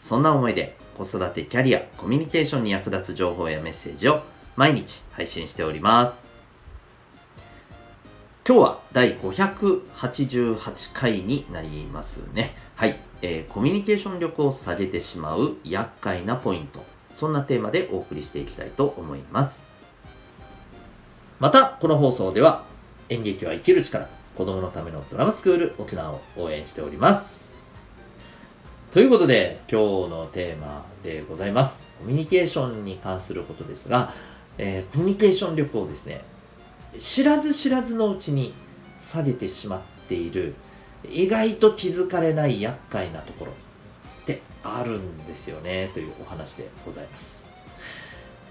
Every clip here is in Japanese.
そんな思いで、子育てキャリア、コミュニケーションに役立つ情報やメッセージを毎日配信しております。今日は第588回になりますね。はい、えーコミュニケーション力を下げてしまう厄介なポイント。そんなテーマでお送りしていきたいと思います。また、この放送では、演劇は生きる力、子供のためのドラマスクール沖縄を応援しております。ということで、今日のテーマでございます。コミュニケーションに関することですが、えーコミュニケーション力をですね、知らず知らずのうちに下げてしまっている、意外と気づかれない厄介なところってあるんですよね、というお話でございます。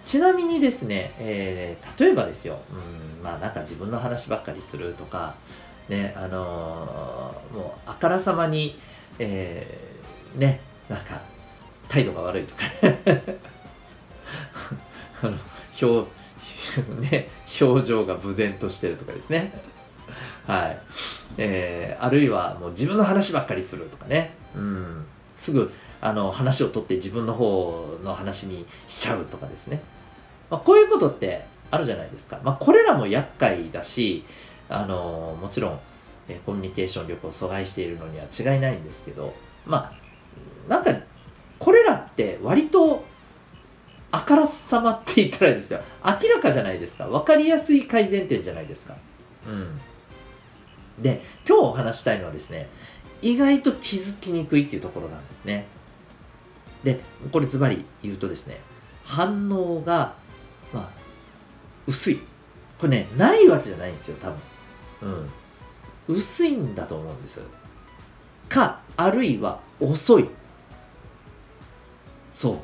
ちなみにですね、えー例えばですよ、うん、まあなんか自分の話ばっかりするとか、ね、あのーもうあからさまに、えーね、なんか態度が悪いとか、あ の表 ね、表情が無然としてるとかですね。はい。えーあるいはもう自分の話ばっかりするとかね。うん。すぐ、あの、話を取って自分の方の話にしちゃうとかですね。まあ、こういうことってあるじゃないですか。まあ、これらも厄介だし、あの、もちろん、えコミュニケーション力を阻害しているのには違いないんですけど、まあ、なんか、これらって割と、あからさまって言ったらいいですよ。明らかじゃないですか。わかりやすい改善点じゃないですか。うん。で、今日お話したいのはですね、意外と気づきにくいっていうところなんですね。で、これズバリ言うとですね、反応が、まあ、薄い。これね、ないわけじゃないんですよ、多分。うん。薄いんだと思うんです。か、あるいは遅い。そう。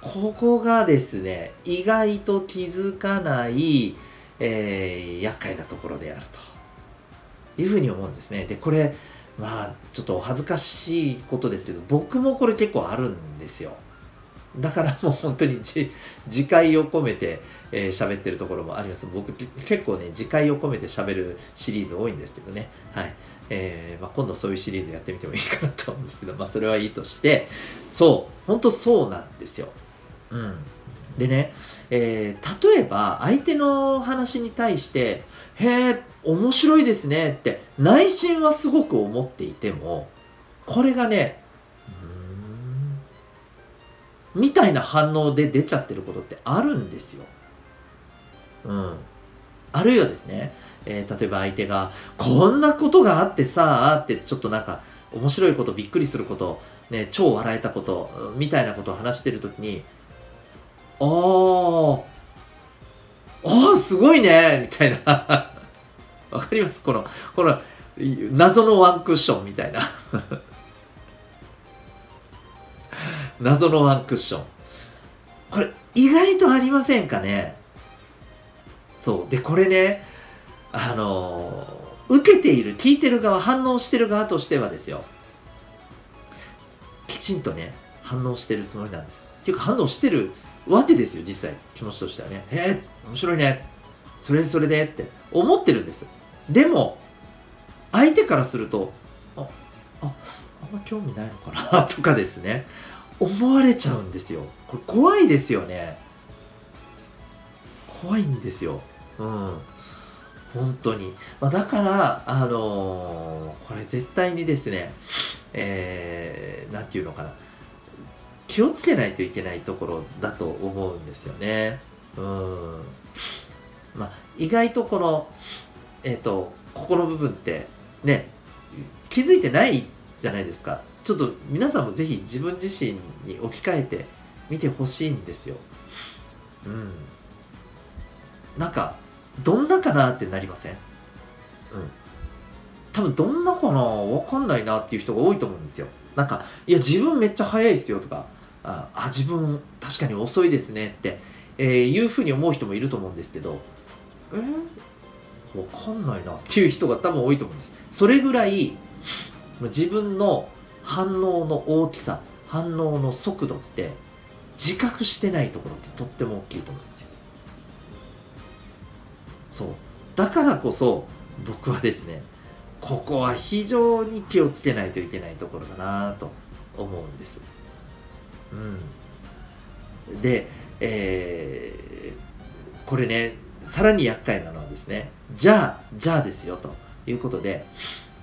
ここがですね、意外と気づかない、えー厄介なところであるというふうに思うんですね。で、これ、まあ、ちょっとお恥ずかしいことですけど、僕もこれ結構あるんですよ。だからもう本当にじ自戒を込めて喋、えーってるところもあります。僕結構ね、自戒を込めて喋るシリーズ多いんですけどね。はい。えーまあ、今度そういうシリーズやってみてもいいかなと思うんですけど、まあそれはいいとして、そう、本当そうなんですよ。うん。でね、えー例えば相手の話に対して、へえ、面白いですねって内心はすごく思っていても、これがね、みたいな反応で出ちゃってることってあるんですよ。うん。あるいはですね、えー例えば相手が、こんなことがあってさあって、ちょっとなんか、面白いこと、びっくりすること、ね、超笑えたこと、みたいなことを話してるときに、あー、あー、すごいねみたいな。わかります？この、この、謎のワンクッションみたいな。謎のワンクッション。これ、意外とありませんかね？そう。で、これね、あのー受けている、聞いてる側、反応してる側としてはですよ。きちんとね、反応してるつもりなんです。っていうか、反応してるわけですよ、実際。気持ちとしてはね。えー、面白いね。それそれでって思ってるんです。でも、相手からすると、あ、あ、あんま興味ないのかな？とかですね。思われちゃうんですよ。これ怖いですよね。怖いんですよ。うん。本当に。まあ、だから、あのーこれ絶対にですね、えー、なんていうのかな。気をつけないといけないところだと思うんですよね。うん。まあ、意外とこの、えっ、と、ここの部分って、ね、気づいてないじゃないですか。ちょっと皆さんもぜひ自分自身に置き換えてみてほしいんですよ。うん。なんか、どんなかなってなりません？うん。多分どんなかな？わかんないなっていう人が多いと思うんですよ。なんか、いや、自分めっちゃ早いですよとか、ああ自分確かに遅いですねって、えー、いうふうに思う人もいると思うんですけどえー、わかんないなっていう人が多分多いと思うんですそれぐらい自分の反応の大きさ反応の速度って自覚してないところってとっても大きいと思うんですよ。そう。だからこそ僕はですねここは非常に気をつけないといけないところだなと思うんです。うん、で、えー、これねさらに厄介なのはですねじゃあじゃあですよということで、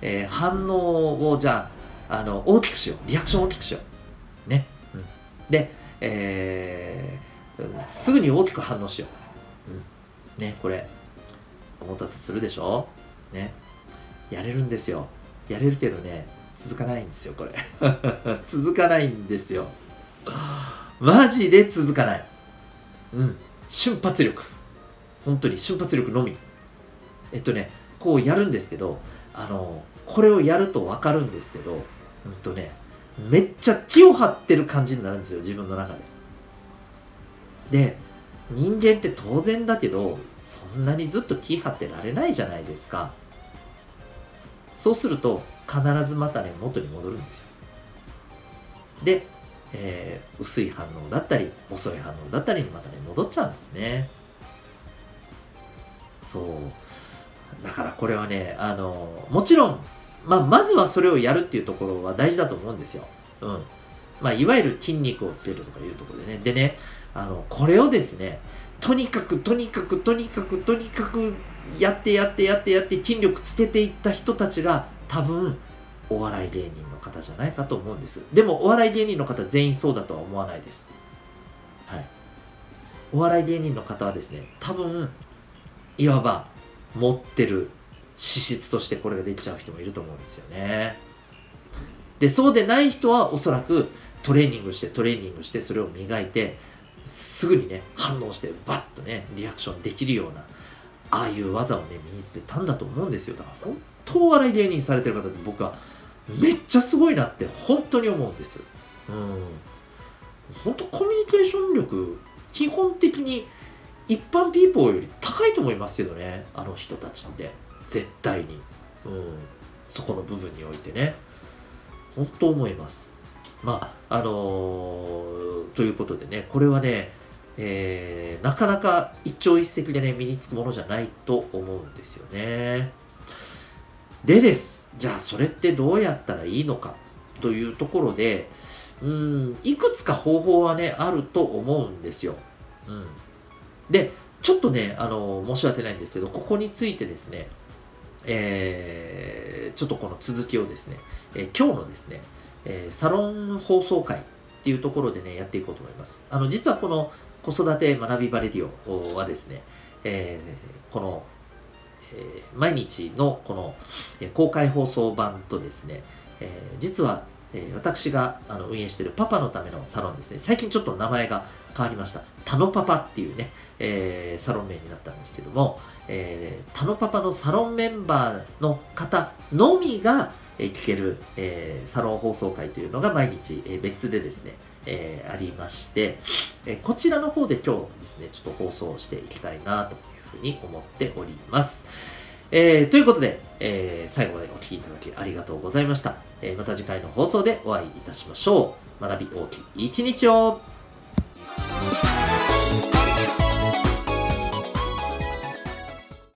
えー、反応をじゃああの大きくしよう。リアクションを大きくしよう。ね、うん、で、えー、すぐに大きく反応しよう、うん、ねこれ。思ったとするでしょ？ね。やれるんですよ。やれるけどね続かないんですよこれ。続かないんですよ。マジで続かない。うん。瞬発力。本当に瞬発力のみ。えっとねこうやるんですけどあのこれをやると分かるんですけどうんとねめっちゃ気を張ってる感じになるんですよ自分の中で。で人間って当然だけどそんなにずっと気張ってられないじゃないですか。そうすると必ずまたね元に戻るんですよ。で、えー、薄い反応だったり遅い反応だったりにまたね戻っちゃうんですね。そう。だからこれはねあのもちろん、まあ、まずはそれをやるっていうところは大事だと思うんですようんまあ、いわゆる筋肉をつけるとかいうところでね。でね、あの、これをですね、とにかくとにかくとにかくとにかくやってやってやってやって筋力つけていった人たちが多分お笑い芸人の方じゃないかと思うんです。でもお笑い芸人の方全員そうだとは思わないです。はい。お笑い芸人の方はですね、多分、いわば持ってる資質としてこれができちゃう人もいると思うんですよね。で、そうでない人はおそらくトレーニングしてトレーニングしてそれを磨いてすぐにね反応してバッとねリアクションできるようなああいう技をね身につけたんだと思うんですよ。だから本当お笑い芸人されてる方って僕はめっちゃすごいなって本当に思うんです。うん。本当コミュニケーション力基本的に一般ピーポーより高いと思いますけどねあの人たちって。絶対にうんそこの部分においてね本当思いますまあ、あのー、ということでね、これはね、えー、なかなか一朝一夕でね、身につくものじゃないと思うんですよね。でです。じゃあ、それってどうやったらいいのかというところで、うん、いくつか方法はね、あると思うんですよ。うん。で、ちょっとね、あの、申し訳ないんですけど、ここについてですね、えー、ちょっとこの続きをですね、えー、今日のですね、えー、サロン放送会っていうところでね、やっていこうと思います。あの、実はこの子育て学びバレディオはですね、えー、この、えー、毎日のこの、公開放送版とですね、え実は、え私があの運営しているパパのためのサロンですね、最近ちょっと名前が変わりました。タノパパっていうね、えサロン名になったんですけども、えタノパパのサロンメンバーの方のみが、え聞ける、えサロン放送会というのが毎日、え別でですね、えありまして、えこちらの方で今日ですね、ちょっと放送していきたいなというふうに思っております。えー、ということで、えー、最後までお聴きいただきありがとうございました。えー、また次回の放送でお会いいたしましょう。学び大きい一日を